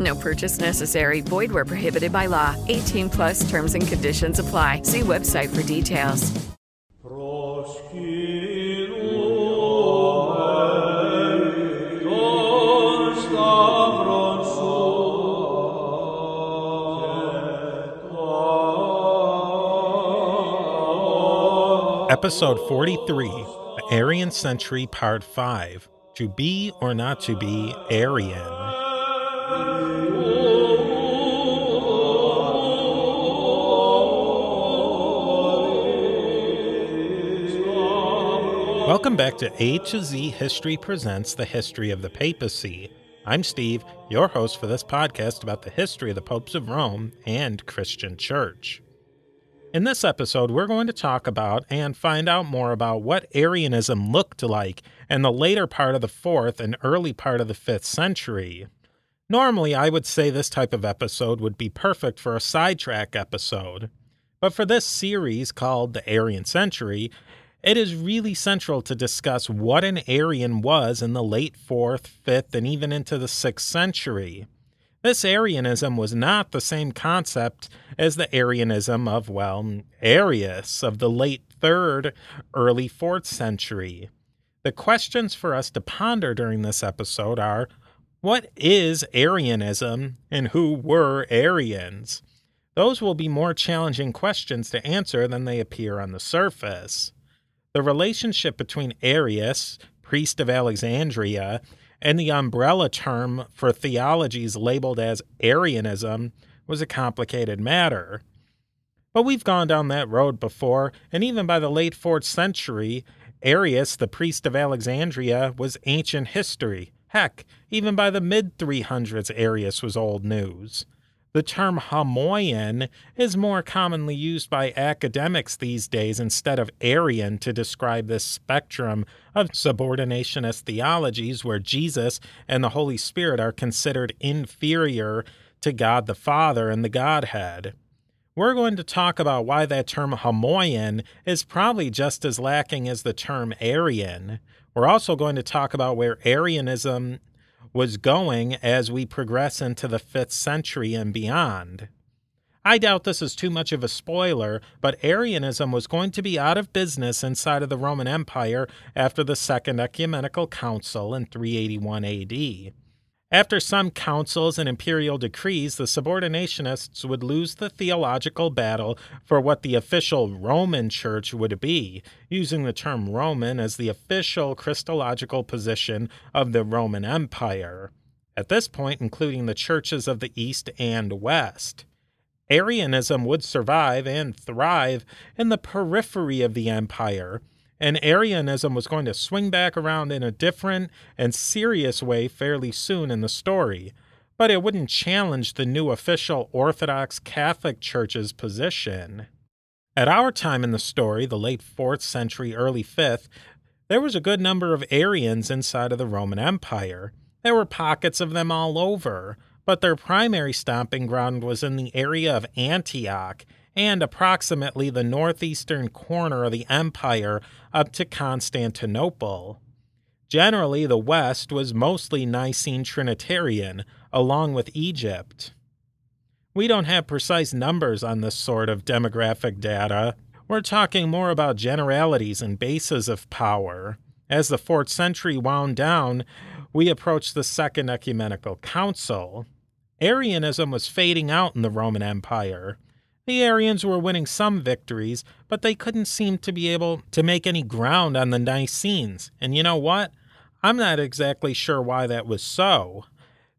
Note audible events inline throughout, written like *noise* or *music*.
No purchase necessary. Void where prohibited by law. 18 plus terms and conditions apply. See website for details. Episode 43, The Arian Century, Part 5 To Be or Not to Be Arian. Welcome back to A to Z History Presents the History of the Papacy. I'm Steve, your host for this podcast about the history of the popes of Rome and Christian Church. In this episode, we're going to talk about and find out more about what Arianism looked like in the later part of the 4th and early part of the 5th century. Normally, I would say this type of episode would be perfect for a sidetrack episode. But for this series called The Arian Century, it is really central to discuss what an Arian was in the late 4th, 5th, and even into the 6th century. This Arianism was not the same concept as the Arianism of, well, Arius of the late 3rd, early 4th century. The questions for us to ponder during this episode are what is Arianism and who were Arians? Those will be more challenging questions to answer than they appear on the surface. The relationship between Arius, priest of Alexandria, and the umbrella term for theologies labeled as Arianism was a complicated matter. But we've gone down that road before, and even by the late 4th century, Arius, the priest of Alexandria, was ancient history. Heck, even by the mid 300s, Arius was old news. The term Homoian is more commonly used by academics these days instead of Arian to describe this spectrum of subordinationist theologies where Jesus and the Holy Spirit are considered inferior to God the Father and the Godhead. We're going to talk about why that term Homoian is probably just as lacking as the term Arian. We're also going to talk about where Arianism was going as we progress into the 5th century and beyond. I doubt this is too much of a spoiler, but Arianism was going to be out of business inside of the Roman Empire after the Second Ecumenical Council in 381 AD. After some councils and imperial decrees, the subordinationists would lose the theological battle for what the official Roman Church would be, using the term Roman as the official Christological position of the Roman Empire, at this point, including the churches of the East and West. Arianism would survive and thrive in the periphery of the empire, and Arianism was going to swing back around in a different and serious way fairly soon in the story, but it wouldn't challenge the new official Orthodox Catholic Church's position. At our time in the story, the late 4th century, early 5th, there was a good number of Arians inside of the Roman Empire. There were pockets of them all over, but their primary stomping ground was in the area of Antioch and approximately the northeastern corner of the empire up to Constantinople. Generally, the West was mostly Nicene Trinitarian, along with Egypt. We don't have precise numbers on this sort of demographic data. We're talking more about generalities and bases of power. As the 4th century wound down, we approached the Second Ecumenical Council. Arianism was fading out in the Roman Empire. The Arians were winning some victories, but they couldn't seem to be able to make any ground on the Nicenes. And you know what? I'm not exactly sure why that was so.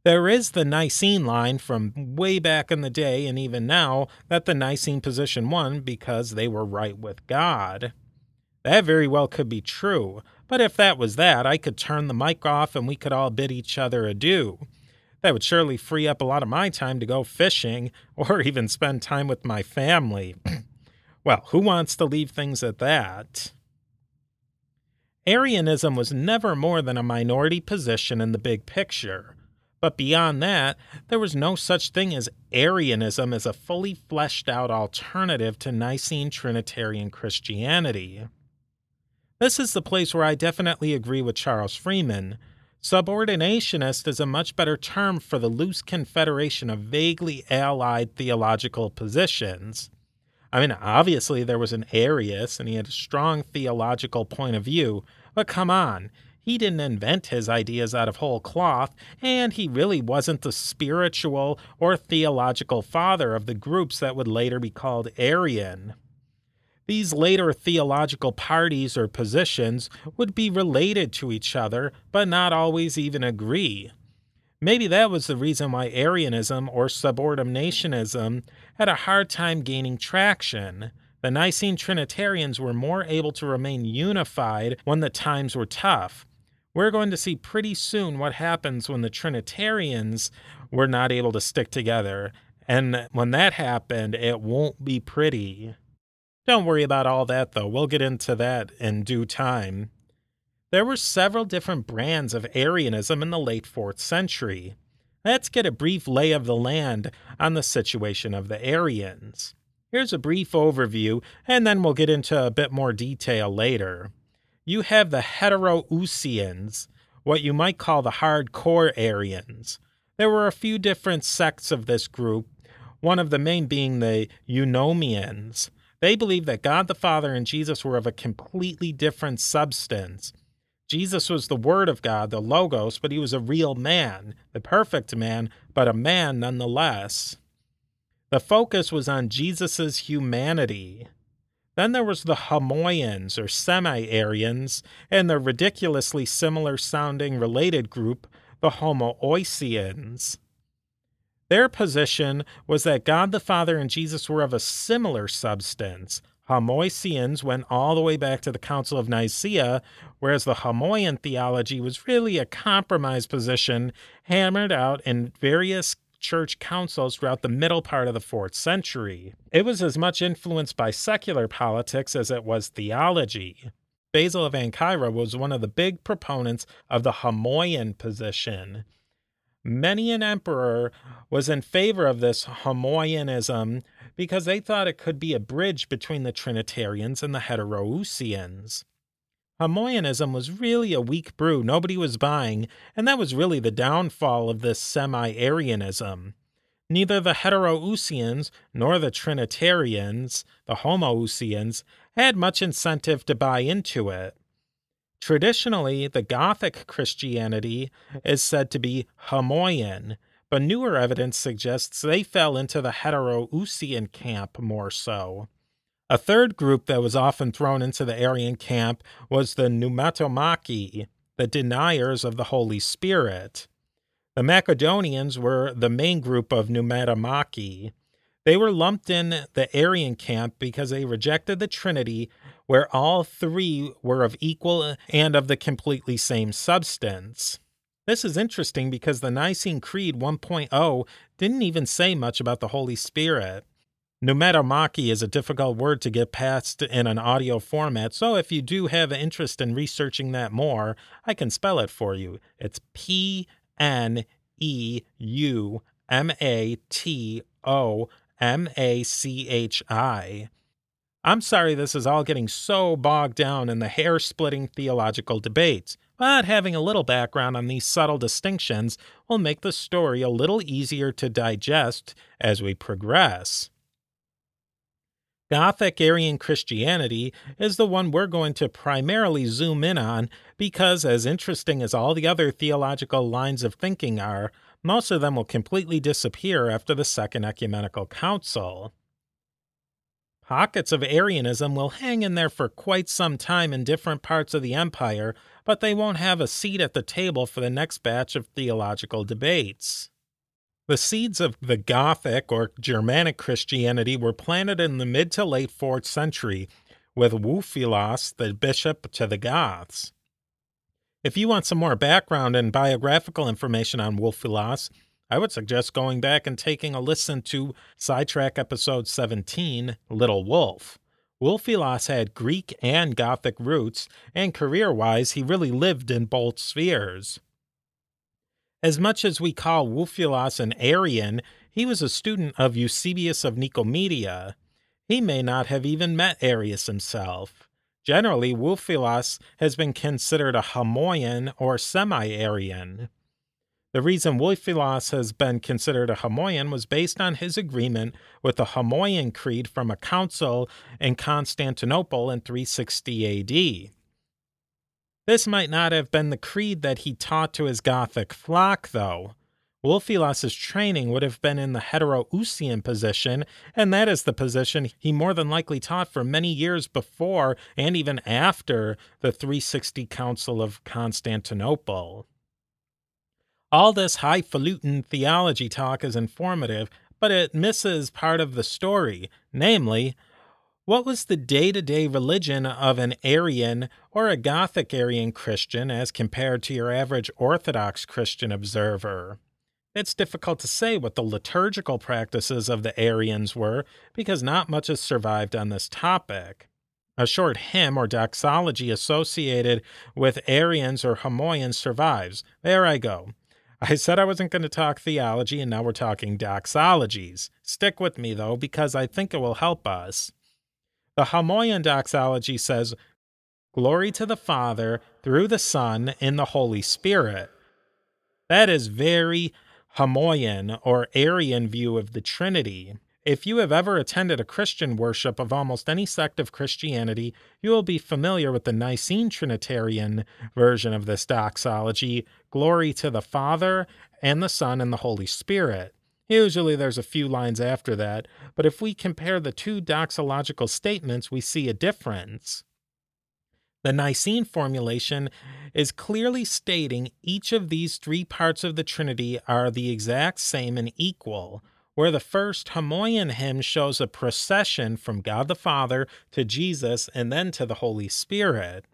There is the Nicene line from way back in the day and even now that the Nicene position won because they were right with God. That very well could be true, but if that was that, I could turn the mic off and we could all bid each other adieu. That would surely free up a lot of my time to go fishing *laughs* or even spend time with my family. *clears throat* well, who wants to leave things at that? Arianism was never more than a minority position in the big picture. But beyond that, there was no such thing as Arianism as a fully fleshed out alternative to Nicene Trinitarian Christianity. This is the place where I definitely agree with Charles Freeman. Subordinationist is a much better term for the loose confederation of vaguely allied theological positions. I mean, obviously, there was an Arius and he had a strong theological point of view, but come on, he didn't invent his ideas out of whole cloth, and he really wasn't the spiritual or theological father of the groups that would later be called Arian. These later theological parties or positions would be related to each other, but not always even agree. Maybe that was the reason why Arianism or subordinationism had a hard time gaining traction. The Nicene Trinitarians were more able to remain unified when the times were tough. We're going to see pretty soon what happens when the Trinitarians were not able to stick together. And when that happened, it won't be pretty. Don't worry about all that, though. We'll get into that in due time. There were several different brands of Arianism in the late 4th century. Let's get a brief lay of the land on the situation of the Arians. Here's a brief overview, and then we'll get into a bit more detail later you have the Heteroousians, what you might call the hardcore Arians. There were a few different sects of this group, one of the main being the Eunomians. They believed that God the Father and Jesus were of a completely different substance. Jesus was the Word of God, the Logos, but he was a real man, the perfect man, but a man nonetheless. The focus was on Jesus' humanity. Then there was the Homoians or semi-Arians and the ridiculously similar sounding related group, the Homoousians. Their position was that God the Father and Jesus were of a similar substance. Homoousians went all the way back to the Council of Nicaea, whereas the Homoian theology was really a compromise position hammered out in various church councils throughout the middle part of the fourth century. It was as much influenced by secular politics as it was theology. Basil of Ancyra was one of the big proponents of the Homoian position. Many an emperor was in favor of this Homoianism because they thought it could be a bridge between the Trinitarians and the Heteroousians. Homoianism was really a weak brew nobody was buying, and that was really the downfall of this semi Arianism. Neither the Heteroousians nor the Trinitarians, the Homoousians, had much incentive to buy into it. Traditionally, the Gothic Christianity is said to be Homoian, but newer evidence suggests they fell into the Heteroousian camp more so. A third group that was often thrown into the Arian camp was the Pneumatomachi, the deniers of the Holy Spirit. The Macedonians were the main group of Pneumatomachi. They were lumped in the Arian camp because they rejected the Trinity, where all three were of equal and of the completely same substance. This is interesting because the Nicene Creed 1.0 didn't even say much about the Holy Spirit. Pneumatomachi is a difficult word to get past in an audio format, so if you do have interest in researching that more, I can spell it for you. It's P N E U M A T O M A C H I. I'm sorry this is all getting so bogged down in the hair splitting theological debates, but having a little background on these subtle distinctions will make the story a little easier to digest as we progress. Gothic Arian Christianity is the one we're going to primarily zoom in on because, as interesting as all the other theological lines of thinking are, most of them will completely disappear after the Second Ecumenical Council. Pockets of Arianism will hang in there for quite some time in different parts of the empire, but they won't have a seat at the table for the next batch of theological debates. The seeds of the Gothic or Germanic Christianity were planted in the mid to late 4th century with Wulfilas, the bishop to the Goths. If you want some more background and biographical information on Wulfilas, I would suggest going back and taking a listen to Sidetrack episode 17, Little Wolf. Wulfilas had Greek and Gothic roots, and career wise, he really lived in both spheres. As much as we call Wulfilas an Arian, he was a student of Eusebius of Nicomedia. He may not have even met Arius himself. Generally, Wulfilas has been considered a Homoian or semi Arian. The reason Wulfilas has been considered a Homoian was based on his agreement with the Homoian Creed from a council in Constantinople in 360 AD. This might not have been the creed that he taught to his Gothic flock, though. Wulfilas's training would have been in the Heteroousian position, and that is the position he more than likely taught for many years before and even after the 360 Council of Constantinople. All this highfalutin theology talk is informative, but it misses part of the story, namely, what was the day to day religion of an Arian or a Gothic Arian Christian as compared to your average Orthodox Christian observer? It's difficult to say what the liturgical practices of the Arians were because not much has survived on this topic. A short hymn or doxology associated with Arians or Homoians survives. There I go. I said I wasn't going to talk theology, and now we're talking doxologies. Stick with me, though, because I think it will help us. The Homoian doxology says, Glory to the Father, through the Son, in the Holy Spirit. That is very Homoian or Arian view of the Trinity. If you have ever attended a Christian worship of almost any sect of Christianity, you will be familiar with the Nicene Trinitarian version of this doxology glory to the Father, and the Son, and the Holy Spirit. Usually there's a few lines after that, but if we compare the two doxological statements, we see a difference. The Nicene formulation is clearly stating each of these three parts of the Trinity are the exact same and equal, where the first Homoian hymn shows a procession from God the Father to Jesus and then to the Holy Spirit.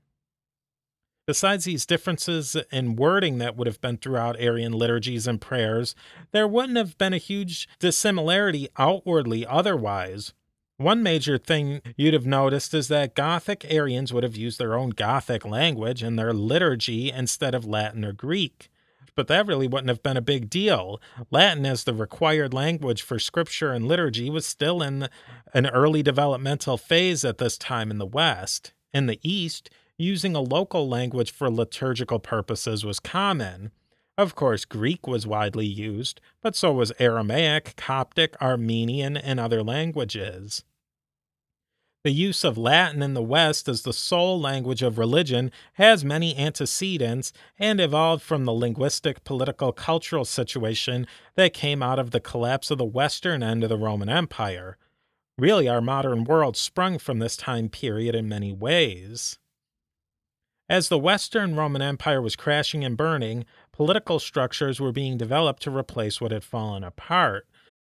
Besides these differences in wording that would have been throughout Arian liturgies and prayers, there wouldn't have been a huge dissimilarity outwardly otherwise. One major thing you'd have noticed is that Gothic Arians would have used their own Gothic language in their liturgy instead of Latin or Greek. But that really wouldn't have been a big deal. Latin, as the required language for scripture and liturgy, was still in an early developmental phase at this time in the West. In the East, using a local language for liturgical purposes was common. Of course, Greek was widely used, but so was Aramaic, Coptic, Armenian, and other languages. The use of Latin in the West as the sole language of religion has many antecedents and evolved from the linguistic, political, cultural situation that came out of the collapse of the western end of the Roman Empire. Really, our modern world sprung from this time period in many ways. As the Western Roman Empire was crashing and burning, political structures were being developed to replace what had fallen apart.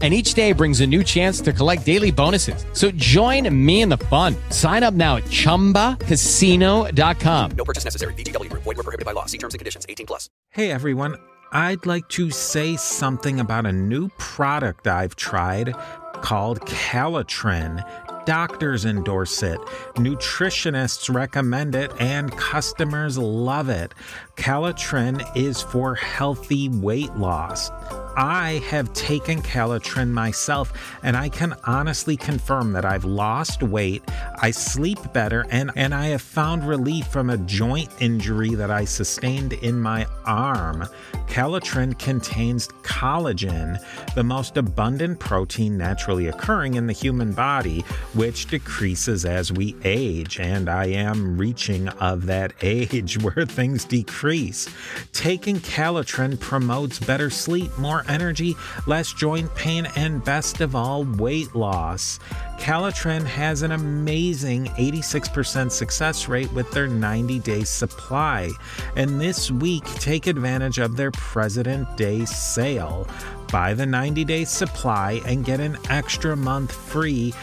and each day brings a new chance to collect daily bonuses. So join me in the fun. Sign up now at ChumbaCasino.com. No purchase necessary. VGW. Void were prohibited by law. See terms and conditions. 18 plus. Hey everyone, I'd like to say something about a new product I've tried called Calitrin. Doctors endorse it, nutritionists recommend it, and customers love it. Calitrin is for healthy weight loss. I have taken Calitrin myself, and I can honestly confirm that I've lost weight, I sleep better, and, and I have found relief from a joint injury that I sustained in my arm. Calitrin contains collagen, the most abundant protein naturally occurring in the human body, which decreases as we age. And I am reaching of that age *laughs* where things decrease. Taking Calitrin promotes better sleep, more energy, less joint pain, and best of all, weight loss. Calitrin has an amazing 86% success rate with their 90 day supply. And this week, take advantage of their President Day sale. Buy the 90 day supply and get an extra month free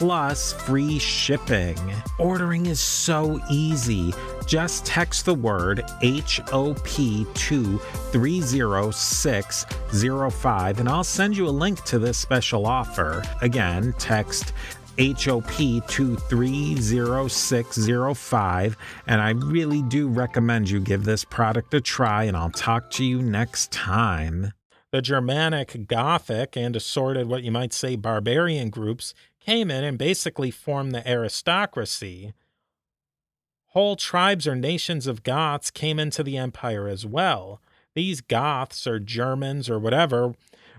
plus free shipping. Ordering is so easy. Just text the word HOP to 30605 and I'll send you a link to this special offer. Again, text HOP 230605. And I really do recommend you give this product a try, and I'll talk to you next time. The Germanic Gothic and assorted what you might say barbarian groups came in and basically formed the aristocracy. Whole tribes or nations of Goths came into the empire as well. These Goths or Germans or whatever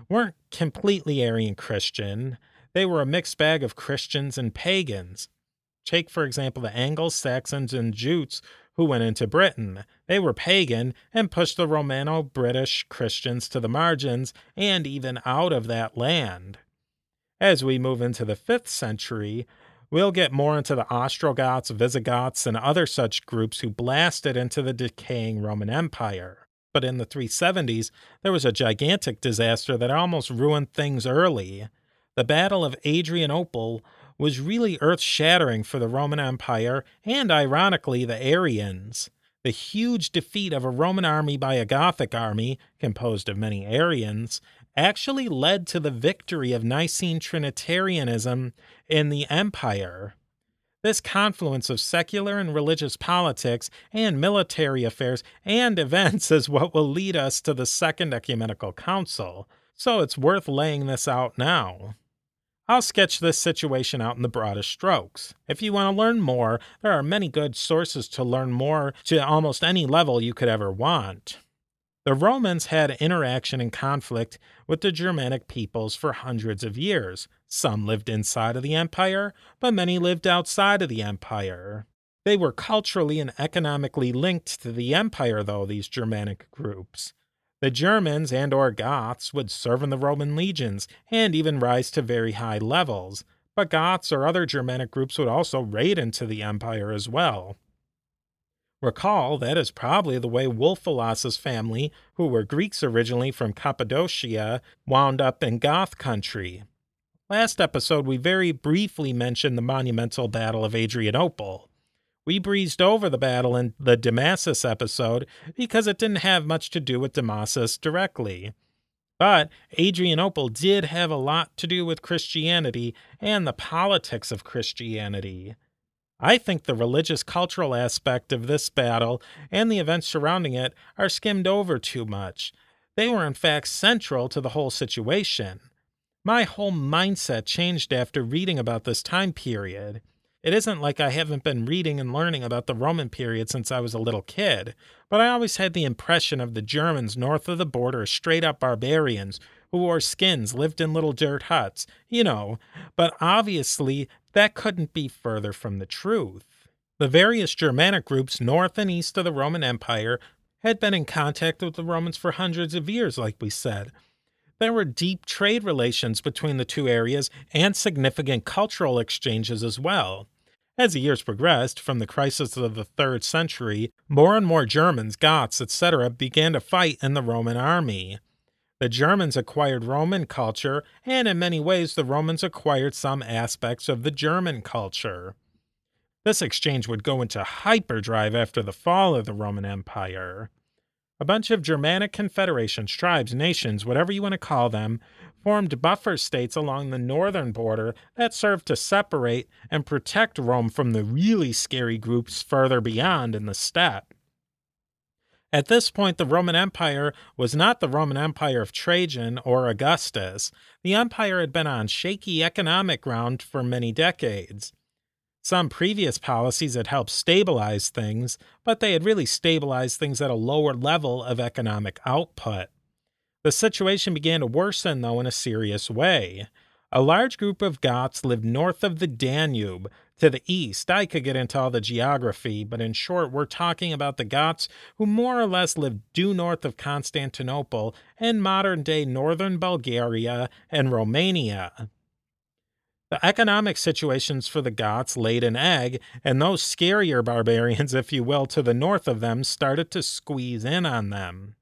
weren't completely Arian Christian. They were a mixed bag of Christians and pagans. Take, for example, the Anglo Saxons, and Jutes who went into Britain. They were pagan and pushed the Romano British Christians to the margins and even out of that land. As we move into the 5th century, we'll get more into the Ostrogoths, Visigoths, and other such groups who blasted into the decaying Roman Empire. But in the 370s, there was a gigantic disaster that almost ruined things early. The Battle of Adrianople was really earth shattering for the Roman Empire and, ironically, the Arians. The huge defeat of a Roman army by a Gothic army, composed of many Arians, actually led to the victory of Nicene Trinitarianism in the empire. This confluence of secular and religious politics and military affairs and *laughs* events is what will lead us to the Second Ecumenical Council, so it's worth laying this out now. I'll sketch this situation out in the broadest strokes. If you want to learn more, there are many good sources to learn more to almost any level you could ever want. The Romans had interaction and conflict with the Germanic peoples for hundreds of years. Some lived inside of the empire, but many lived outside of the empire. They were culturally and economically linked to the empire, though, these Germanic groups. The Germans and or Goths would serve in the Roman legions and even rise to very high levels, but Goths or other Germanic groups would also raid into the empire as well. Recall that is probably the way Wulfilas' family, who were Greeks originally from Cappadocia, wound up in Goth country. Last episode, we very briefly mentioned the monumental Battle of Adrianople. We breezed over the battle in the Damasus episode because it didn't have much to do with Damasus directly. But Adrianople did have a lot to do with Christianity and the politics of Christianity. I think the religious cultural aspect of this battle and the events surrounding it are skimmed over too much. They were, in fact, central to the whole situation. My whole mindset changed after reading about this time period. It isn't like I haven't been reading and learning about the Roman period since I was a little kid, but I always had the impression of the Germans north of the border as straight up barbarians who wore skins, lived in little dirt huts, you know, but obviously that couldn't be further from the truth. The various Germanic groups north and east of the Roman Empire had been in contact with the Romans for hundreds of years, like we said. There were deep trade relations between the two areas and significant cultural exchanges as well. As the years progressed, from the crisis of the third century, more and more Germans, Goths, etc., began to fight in the Roman army. The Germans acquired Roman culture, and in many ways, the Romans acquired some aspects of the German culture. This exchange would go into hyperdrive after the fall of the Roman Empire. A bunch of Germanic confederations, tribes, nations, whatever you want to call them, formed buffer states along the northern border that served to separate and protect Rome from the really scary groups further beyond in the steppe. At this point, the Roman Empire was not the Roman Empire of Trajan or Augustus. The empire had been on shaky economic ground for many decades. Some previous policies had helped stabilize things, but they had really stabilized things at a lower level of economic output. The situation began to worsen, though, in a serious way. A large group of Goths lived north of the Danube, to the east, I could get into all the geography, but in short, we're talking about the Goths who more or less lived due north of Constantinople and modern day northern Bulgaria and Romania. The economic situations for the Goths laid an egg, and those scarier barbarians, *laughs* if you will, to the north of them started to squeeze in on them.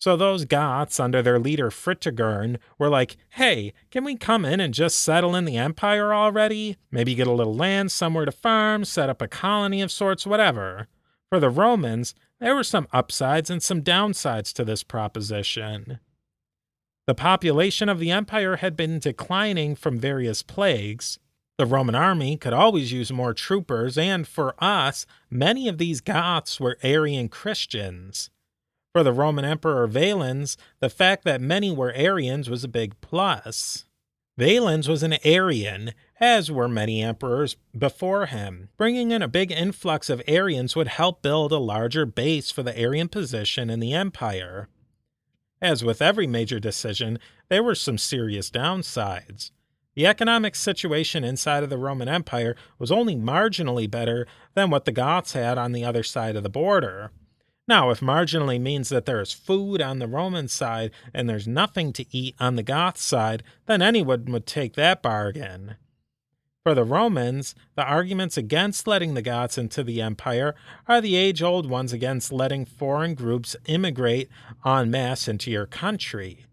So those Goths, under their leader Fritigern, were like, hey, can we come in and just settle in the empire already? Maybe get a little land somewhere to farm, set up a colony of sorts, whatever. For the Romans, there were some upsides and some downsides to this proposition. The population of the empire had been declining from various plagues. The Roman army could always use more troopers, and for us, many of these Goths were Arian Christians. For the Roman Emperor Valens, the fact that many were Arians was a big plus. Valens was an Arian, as were many emperors before him. Bringing in a big influx of Arians would help build a larger base for the Arian position in the empire. As with every major decision, there were some serious downsides. The economic situation inside of the Roman Empire was only marginally better than what the Goths had on the other side of the border. Now, if marginally means that there is food on the Roman side and there's nothing to eat on the Goth side, then anyone would take that bargain. For the Romans, the arguments against letting the Goths into the empire are the age old ones against letting foreign groups immigrate en masse into your country.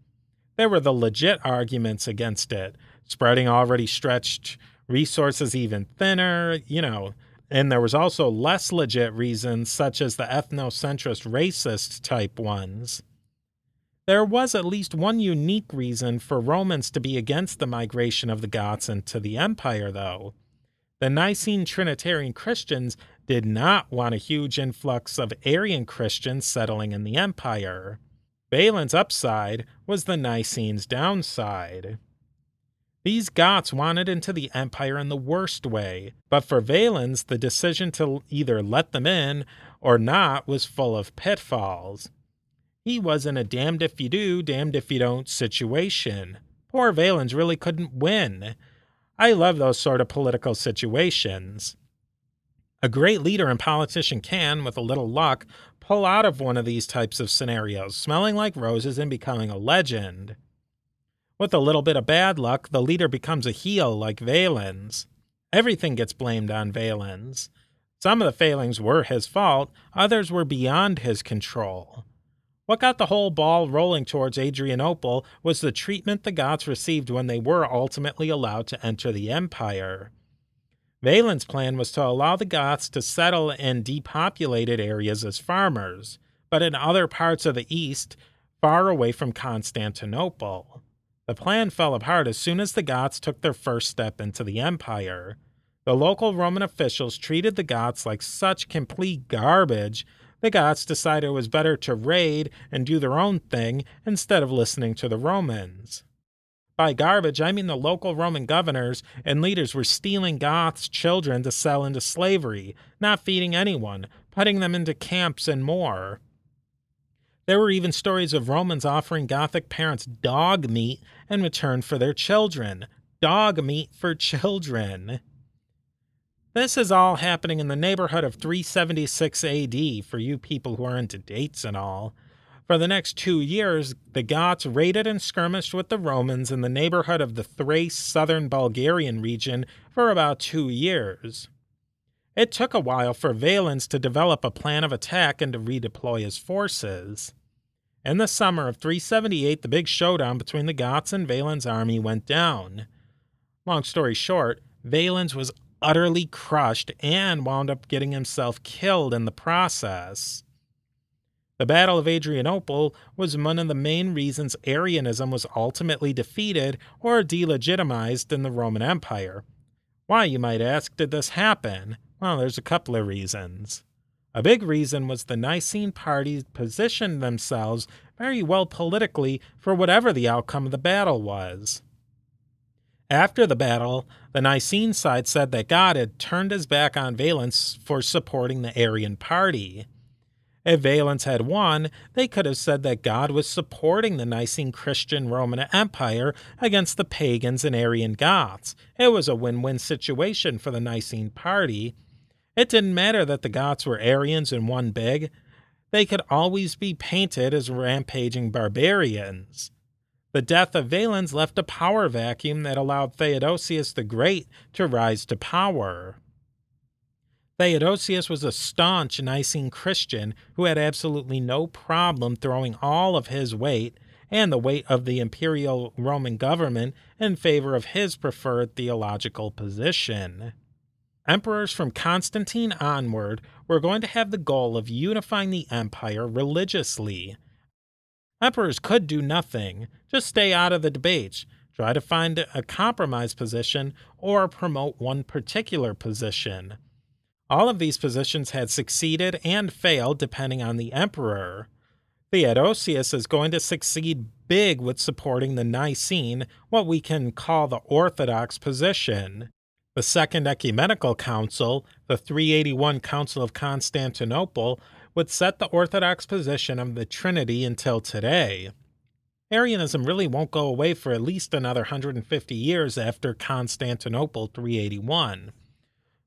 They were the legit arguments against it, spreading already stretched resources even thinner, you know, and there was also less legit reasons, such as the ethnocentrist racist type ones. There was at least one unique reason for Romans to be against the migration of the Goths into the empire, though. The Nicene Trinitarian Christians did not want a huge influx of Arian Christians settling in the empire. Valens' upside was the Nicene's downside. These Goths wanted into the empire in the worst way, but for Valens, the decision to either let them in or not was full of pitfalls. He was in a damned if you do, damned if you don't situation. Poor Valens really couldn't win. I love those sort of political situations. A great leader and politician can, with a little luck, pull out of one of these types of scenarios, smelling like roses and becoming a legend. With a little bit of bad luck, the leader becomes a heel like Valens. Everything gets blamed on Valens. Some of the failings were his fault, others were beyond his control. What got the whole ball rolling towards Adrianople was the treatment the Goths received when they were ultimately allowed to enter the empire. Valens' plan was to allow the Goths to settle in depopulated areas as farmers, but in other parts of the east, far away from Constantinople. The plan fell apart as soon as the Goths took their first step into the empire. The local Roman officials treated the Goths like such complete garbage, the Goths decided it was better to raid and do their own thing instead of listening to the Romans. By garbage, I mean the local Roman governors and leaders were stealing Goths' children to sell into slavery, not feeding anyone, putting them into camps, and more. There were even stories of Romans offering Gothic parents dog meat in return for their children. Dog meat for children. This is all happening in the neighborhood of 376 AD for you people who are into dates and all. For the next two years, the Goths raided and skirmished with the Romans in the neighborhood of the Thrace southern Bulgarian region for about two years. It took a while for Valens to develop a plan of attack and to redeploy his forces. In the summer of 378, the big showdown between the Goths and Valens' army went down. Long story short, Valens was utterly crushed and wound up getting himself killed in the process. The Battle of Adrianople was one of the main reasons Arianism was ultimately defeated or delegitimized in the Roman Empire. Why, you might ask, did this happen? Well, there's a couple of reasons. A big reason was the Nicene party positioned themselves very well politically for whatever the outcome of the battle was. After the battle, the Nicene side said that God had turned his back on Valens for supporting the Arian party. If Valens had won, they could have said that God was supporting the Nicene Christian Roman Empire against the pagans and Arian Goths. It was a win win situation for the Nicene party. It didn't matter that the Goths were Arians in one big, they could always be painted as rampaging barbarians. The death of Valens left a power vacuum that allowed Theodosius the Great to rise to power. Theodosius was a staunch Nicene Christian who had absolutely no problem throwing all of his weight and the weight of the imperial Roman government in favor of his preferred theological position. Emperors from Constantine onward were going to have the goal of unifying the empire religiously. Emperors could do nothing, just stay out of the debates, try to find a compromise position, or promote one particular position. All of these positions had succeeded and failed depending on the emperor. Theodosius is going to succeed big with supporting the Nicene, what we can call the Orthodox position. The Second Ecumenical Council, the 381 Council of Constantinople, would set the Orthodox position of the Trinity until today. Arianism really won't go away for at least another 150 years after Constantinople 381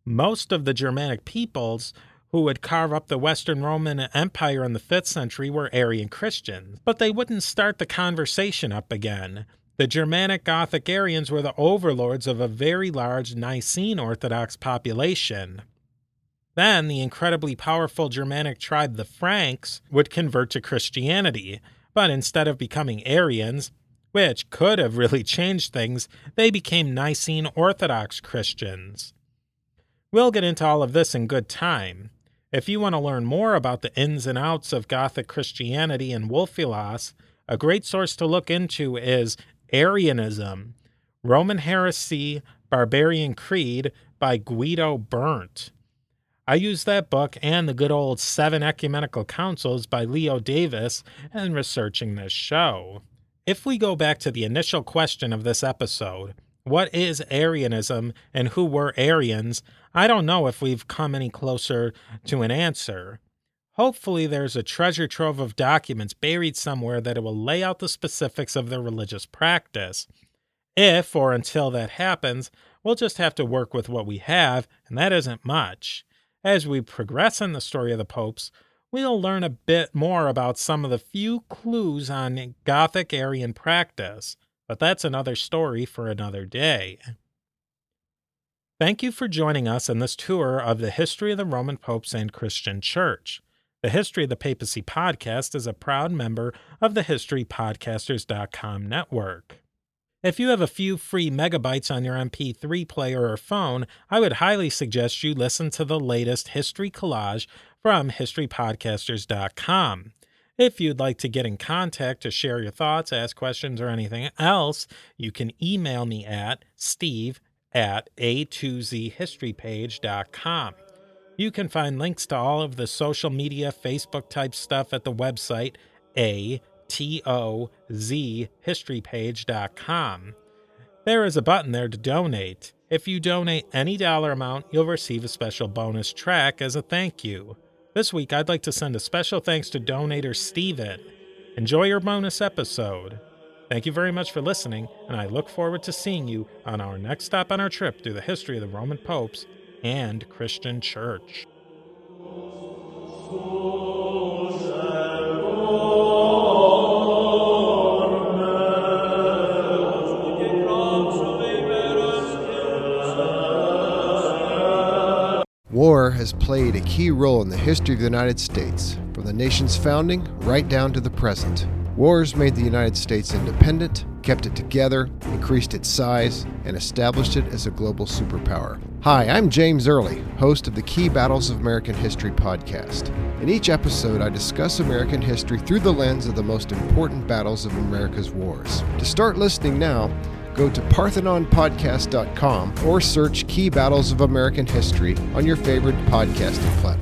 most of the Germanic peoples who would carve up the Western Roman Empire in the 5th century were Arian Christians, but they wouldn't start the conversation up again. The Germanic Gothic Arians were the overlords of a very large Nicene Orthodox population. Then the incredibly powerful Germanic tribe, the Franks, would convert to Christianity, but instead of becoming Arians, which could have really *laughs* changed things, they became Nicene Orthodox Christians. We'll get into all of this in good time. If you want to learn more about the ins and outs of Gothic Christianity and Ulfilas, a great source to look into is Arianism Roman Heresy, Barbarian Creed by Guido Berndt. I used that book and the good old Seven Ecumenical Councils by Leo Davis in researching this show. If we go back to the initial question of this episode, what is Arianism and who were Arians? I don't know if we've come any closer to an answer. Hopefully, there's a treasure trove of documents buried somewhere that will lay out the specifics of their religious practice. If or until that happens, we'll just have to work with what we have, and that isn't much. As we progress in the story of the popes, we'll learn a bit more about some of the few clues on Gothic Arian practice. But that's another story for another day. Thank you for joining us in this tour of the history of the Roman popes and Christian Church. The History of the Papacy podcast is a proud member of the HistoryPodcasters.com network. If you have a few free megabytes on your MP3 player or phone, I would highly suggest you listen to the latest history collage from HistoryPodcasters.com. If you'd like to get in contact to share your thoughts, ask questions, or anything else, you can email me at steve at a2zhistorypage.com. You can find links to all of the social media, Facebook type stuff at the website a-t-o-z-historypage.com. There is a button there to donate. If you donate any dollar amount, you'll receive a special bonus track as a thank you. This week, I'd like to send a special thanks to donator Steven. Enjoy your bonus episode. Thank you very much for listening, and I look forward to seeing you on our next stop on our trip through the history of the Roman popes and Christian Church. War has played a key role in the history of the United States, from the nation's founding right down to the present. Wars made the United States independent, kept it together, increased its size, and established it as a global superpower. Hi, I'm James Early, host of the Key Battles of American History podcast. In each episode, I discuss American history through the lens of the most important battles of America's wars. To start listening now, go to parthenonpodcast.com or search Key Battles of American History on your favorite podcasting platform.